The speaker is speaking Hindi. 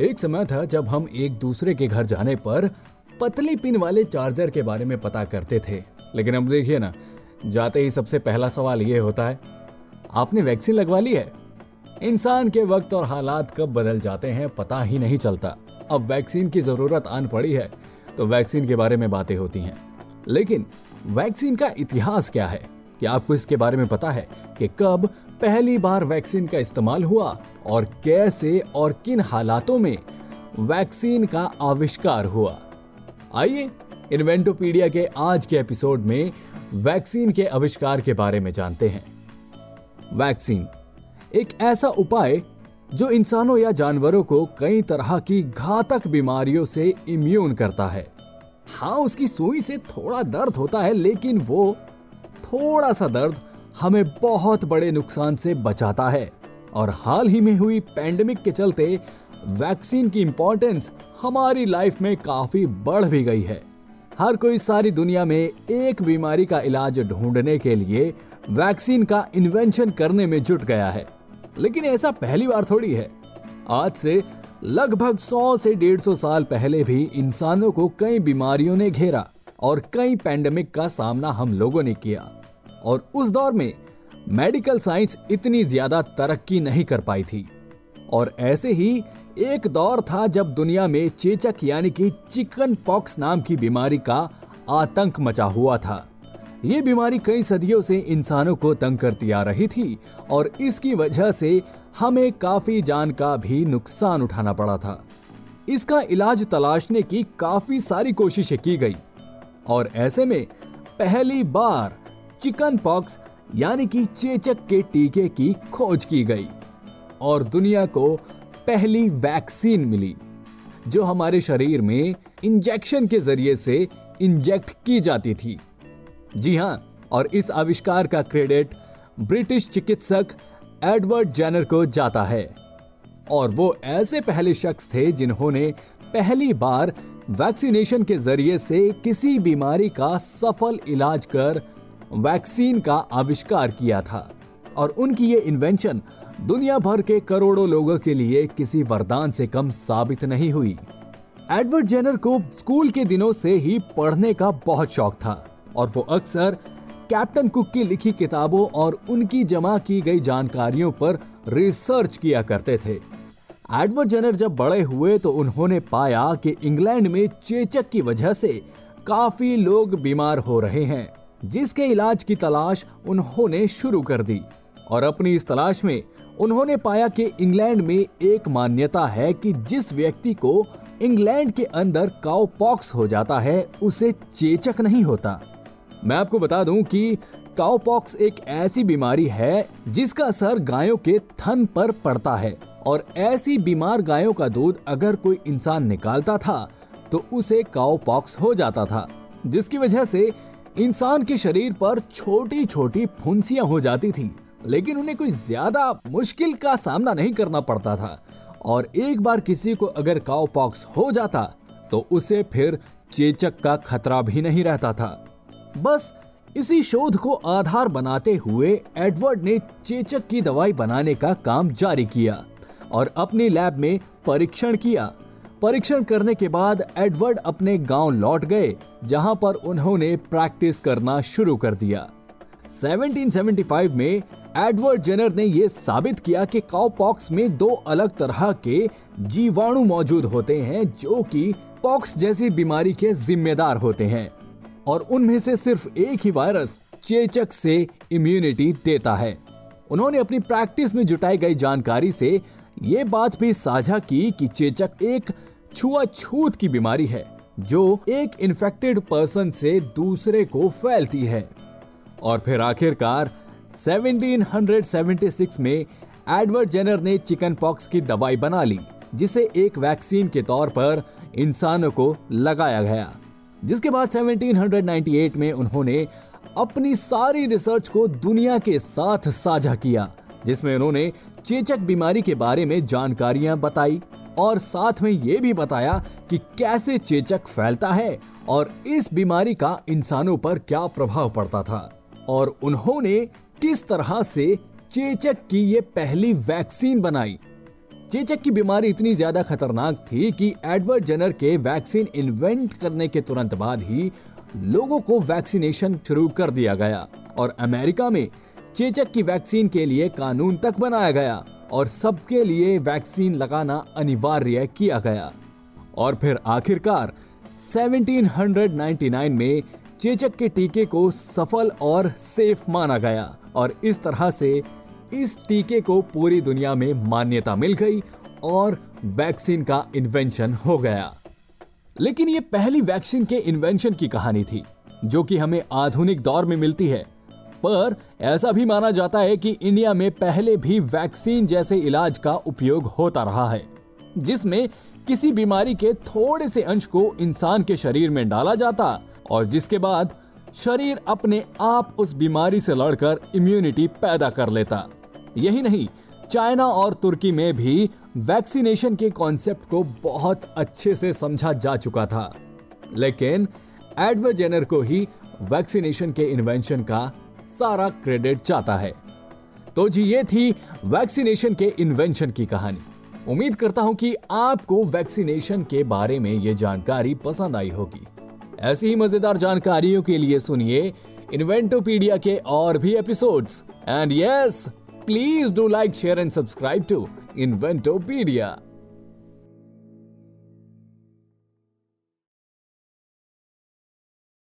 एक समय था जब हम एक दूसरे के घर जाने पर पतली पिन वाले चार्जर के बारे में पता करते थे। लेकिन अब देखिए ना, जाते ही सबसे पहला सवाल ये होता है, आपने वैक्सीन लगवा ली है? इंसान के वक्त और हालात कब बदल जाते हैं पता ही नहीं चलता। अब वैक्सीन की ज़रूरत आन पड़ी है तो वैक्सीन के बारे में बातें होती हैं। लेकिन वैक्सीन का इतिहास क्या है? क्या आपको इसके बारे में पता है कि कब पहली बार वैक्सीन का इस्तेमाल हुआ और कैसे और किन हालातों में वैक्सीन का आविष्कार हुआ। आइए इन्वेंटोपीडिया के आज के एपिसोड में वैक्सीन के आविष्कार के बारे में जानते हैं। वैक्सीन एक ऐसा उपाय जो इंसानों या जानवरों को कई तरह की घातक बीमारियों से इम्यून करता है। हाँ उसकी सुई से थोड़ा दर्द होता है, लेकिन वो थोड़ा सा दर्द हमें बहुत बड़े नुकसान से बचाता है। और हाल ही में हुई पैंडेमिक के चलते वैक्सीन की इंपॉर्टेंस हमारी लाइफ में काफ़ी बढ़ भी गई है। हर कोई सारी दुनिया में एक बीमारी का इलाज ढूँढने के लिए वैक्सीन का इन्वेंशन करने में जुट गया है। लेकिन ऐसा पहली बार थोड़ी है। आज से लगभग 100 से 150 साल पहले भी इंसानों को कई बीमारियों ने घेरा और कई पैंडेमिक का सामना हम लोगों ने किया। और उस दौर में मेडिकल साइंस इतनी ज़्यादा तरक्की नहीं कर पाई थी। और ऐसे ही एक दौर था जब दुनिया में चेचक यानी कि चिकन पॉक्स नाम की बीमारी का आतंक मचा हुआ था। ये बीमारी कई सदियों से इंसानों को तंग करती आ रही थी और इसकी वजह से हमें काफ़ी जान का भी नुकसान उठाना पड़ा था। इसका इलाज तलाशने की काफ़ी सारी कोशिशें की गई। और ऐसे में पहली बार चिकन पॉक्स, यानी कि चेचक के टीके की खोज की गई। और दुनिया को पहली वैक्सीन मिली, जो हमारे शरीर में इंजेक्शन के ज़रिए से इंजेक्ट की जाती थी। जी हाँ, और इस आविष्कार का क्रेडिट ब्रिटिश चिकित्सक एडवर्ड जेनर को जाता है। और वो ऐसे पहले शख्स थे जिन्होंने पहली बार वैक्सीनेशन के ज़रिए से किसी बीमारी का सफल इलाज कर वैक्सीन का आविष्कार किया था और उनकी ये इन्वेंशन दुनिया भर के करोड़ों लोगों के लिए किसी वरदान से कम साबित नहीं हुई। एडवर्ड जेनर को स्कूल के दिनों से ही पढ़ने का बहुत शौक था और वो अक्सर कैप्टन कुक की लिखी किताबों और उनकी जमा की गई जानकारियों पर रिसर्च किया करते थे। एडवर्ड जेनर जब बड़े हुए तो उन्होंने पाया कि इंग्लैंड में चेचक की वजह से काफ़ी लोग बीमार हो रहे हैं। जिसके इलाज की तलाश उन्होंने शुरू कर दी और अपनी इस तलाश में उन्होंने पाया कि इंग्लैंड में एक मान्यता है कि जिस व्यक्ति को इंग्लैंड के अंदर काउ पॉक्स हो जाता है, उसे चेचक नहीं होता। मैं आपको बता दूँ कि काउपॉक्स एक ऐसी बीमारी है जिसका असर गायों के थन पर पड़ता है और ऐसी बीमार गायों का दूध अगर कोई इंसान निकालता था तो उसे काउपॉक्स हो जाता था, जिसकी वजह से इंसान के शरीर पर छोटी छोटी फुंसियाँ हो जाती थी, लेकिन उन्हें कोई ज़्यादा मुश्किल का सामना नहीं करना पड़ता था। और एक बार किसी को अगर काउपॉक्स हो जाता तो उसे फिर चेचक का खतरा भी नहीं रहता था। बस इसी शोध को आधार बनाते हुए एडवर्ड ने चेचक की दवाई बनाने का काम जारी किया और अपनी लैब में परीक्षण किया। परीक्षण करने के बाद एडवर्ड अपने गाँव लौट गए, जहाँ पर उन्होंने प्रैक्टिस करना शुरू कर दिया। 1775 में एडवर्ड जेनर ने यह साबित किया कि काउपॉक्स में दो अलग तरह के जीवाणु मौजूद होते हैं, जो कि पॉक्स जैसी बीमारी के जिम्मेदार होते हैं, और उनमें से सिर्फ़ एक ही वायरस चेचक से इम्यूनिटी देता है। उन्होंने अपनी प्रैक्टिस में जुटाई गई जानकारी से ये बात भी साझा की कि चेचक एक छुआछूत की बीमारी है, जो एक इन्फेक्टेड पर्सन से दूसरे को फैलती है। और फिर आखिरकार 1776 में एडवर्ड जेनर ने चिकन पॉक्स की दवाई बना ली, जिसे एक वैक्सीन के तौर पर इंसानों को लगाया गया, जिसके बाद 1798 में उन्होंने अपनी सारी रिसर्च को दुनिया के साथ साझा किया। जिसमें उन्होंने चेचक बीमारी के बारे में जानकारियाँ बताई और साथ में ये भी बताया कि कैसे चेचक फैलता है और इस बीमारी का इंसानों पर क्या प्रभाव पड़ता था और उन्होंने किस तरह से चेचक की ये पहली वैक्सीन बनाई। चेचक की बीमारी इतनी ज़्यादा खतरनाक थी कि एडवर्ड जनर के वैक्सीन इन्वेंट करने के तुरंत बाद ही लोगों को वैक्सीनेशन शुरू कर दिया गया और अमेरिका में चेचक की वैक्सीन के लिए कानून तक बनाया गया और सबके लिए वैक्सीन लगाना अनिवार्य किया गया। और फिर आखिरकार 1799 में चेचक के टीके को सफल और सेफ़ माना गया और इस तरह से इस टीके को पूरी दुनिया में मान्यता मिल गई और वैक्सीन का इन्वेंशन हो गया। लेकिन ये पहली वैक्सीन के इन्वेंशन की कहानी थी, जो कि हमें आधुनिक दौर में मिलती है। पर ऐसा भी माना जाता है कि इंडिया में पहले भी वैक्सीन जैसे इलाज का उपयोग होता रहा है, जिसमें किसी बीमारी के थोड़े से अंश को इंसान के शरीर में डाला जाता और जिसके बाद शरीर अपने आप उस बीमारी से लड़कर इम्यूनिटी पैदा कर लेता। यही नहीं, चाइना और तुर्की में भी वैक्सीनेशन के कॉन्सेप्ट को बहुत अच्छे से समझा जा चुका था। लेकिन एडवर्ड जेनर को ही वैक्सीनेशन के इन्वेंशन का सारा क्रेडिट चाहता है। तो जी, ये थी वैक्सीनेशन के इन्वेंशन की कहानी। उम्मीद करता हूँ कि आपको वैक्सीनेशन के बारे में ये जानकारी पसंद आई होगी। ऐसी ही मज़ेदार जानकारियों के लिए सुनिए इन्वेंटोपीडिया के और भी episodes and yes please do like share and subscribe to Inventopedia